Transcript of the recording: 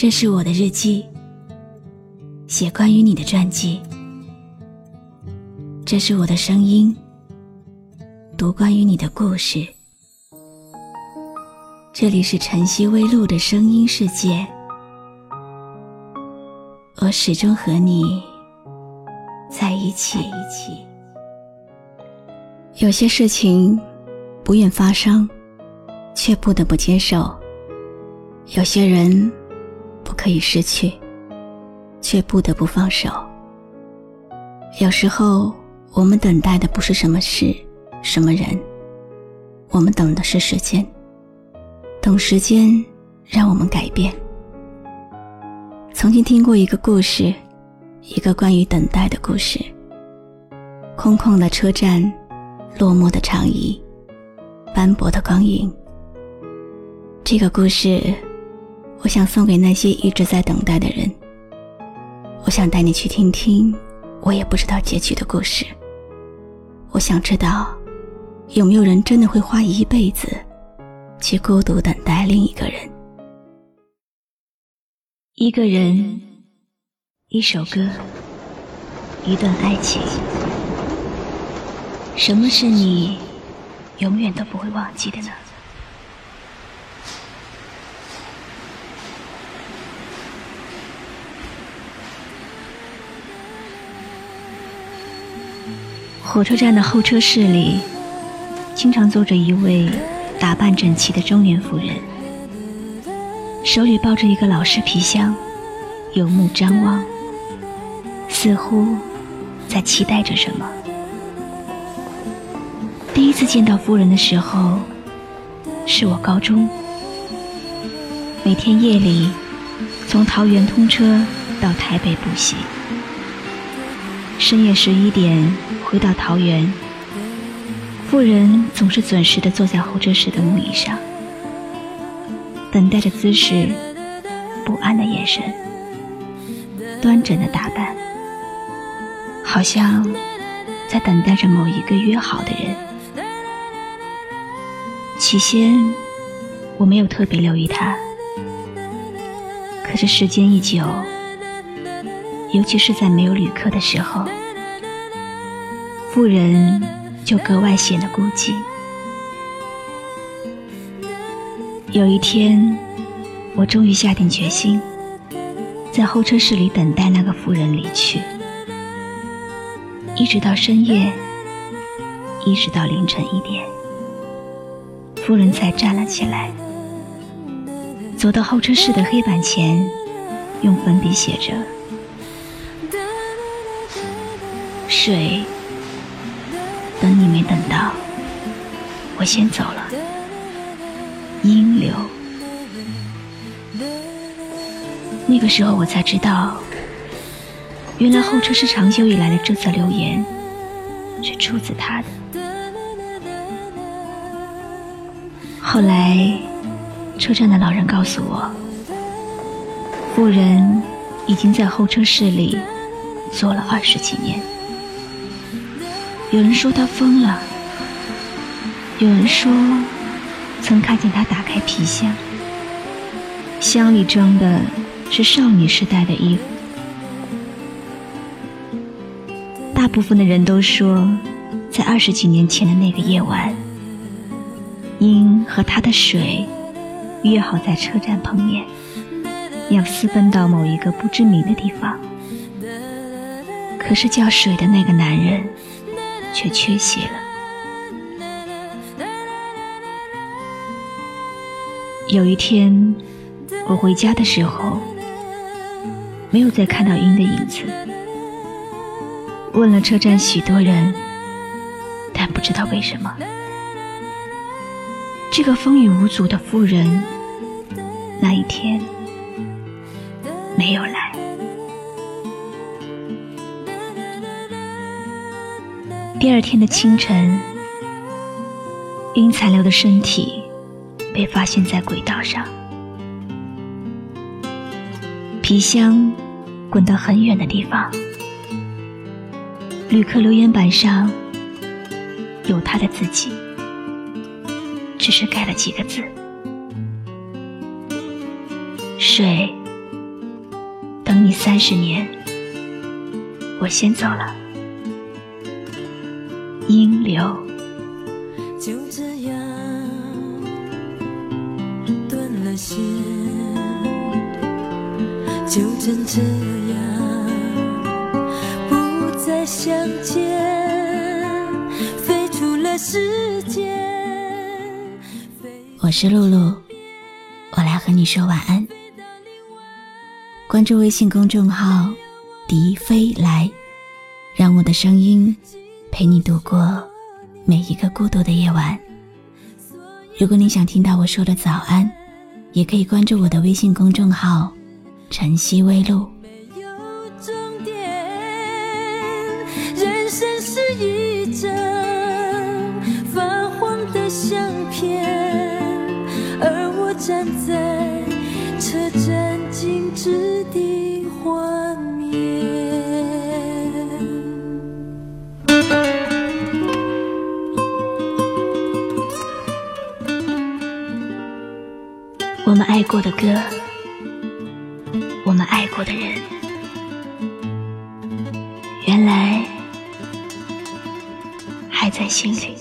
这是我的日记，写关于你的传记。这是我的声音，读关于你的故事。这里是晨曦微露的声音世界，我始终和你在一起。有些事情不愿发生，却不得不接受；有些人不可以失去，却不得不放手。有时候。我们等待的不是什么事、什么人，我们等的是时间。等时间让我们改变。曾经听过一个故事，一个关于等待的故事。空旷的车站，落寞的长椅，斑驳的光影。这个故事，我想送给那些一直在等待的人。我想带你去听听，我也不知道结局的故事。我想知道，有没有人真的会花一辈子去孤独等待另一个人？一个人，一首歌，一段爱情。什么是你永远都不会忘记的呢？火车站的候车室里，经常坐着一位打扮整齐的中年妇人，手里抱着一个老式皮箱，有目张望，似乎在期待着什么。第一次见到夫人的时候，是我高中，每天夜里从桃园通车到台北补习。深夜十一点回到桃园，妇人总是准时的坐在候车室的木椅上，等待着姿势，不安的眼神，端正的打扮，好像在等待着某一个约好的人。起先我没有特别留意他，可是时间一久。尤其是在没有旅客的时候，妇人就格外显得孤寂。有一天，我终于下定决心，在候车室里等待那个妇人离去，一直到深夜，一直到凌晨一点，妇人才站了起来，走到候车室的黑板前，用粉笔写着。水，等你没等到，我先走了。阴流，那个时候我才知道，原来候车室长久以来的这则留言，是出自他的。后来，车站的老人告诉我，妇人已经在候车室里坐了二十几年。有人说他疯了，有人说曾看见他打开皮箱，箱里装的是少女时代的衣服。大部分的人都说，在二十几年前的那个夜晚，英和他的水约好在车站碰面，要私奔到某一个不知名的地方。可是叫水的那个男人。却缺席了。有一天，我回家的时候，没有再看到鹰的影子。问了车站许多人，但不知道为什么，这个风雨无阻的妇人，那一天没有来。第二天的清晨，因残留的身体被发现在轨道上，皮箱滚到很远的地方，旅客留言板上有他的字迹，只是改了几个字：水等你三十年，我先走了。英流，就这样断了线，就真这样不再相见，飞出了时间。我是露露，我来和你说晚安。关注微信公众号“笛飞来”，让我的声音。陪你度过每一个孤独的夜晚。如果你想听到我说的早安，也可以关注我的微信公众号“晨曦微露”。没有终点，人生是一张发黄的相片，而我站在车站静止的我们爱过的歌，我们爱过的人，原来还在心里。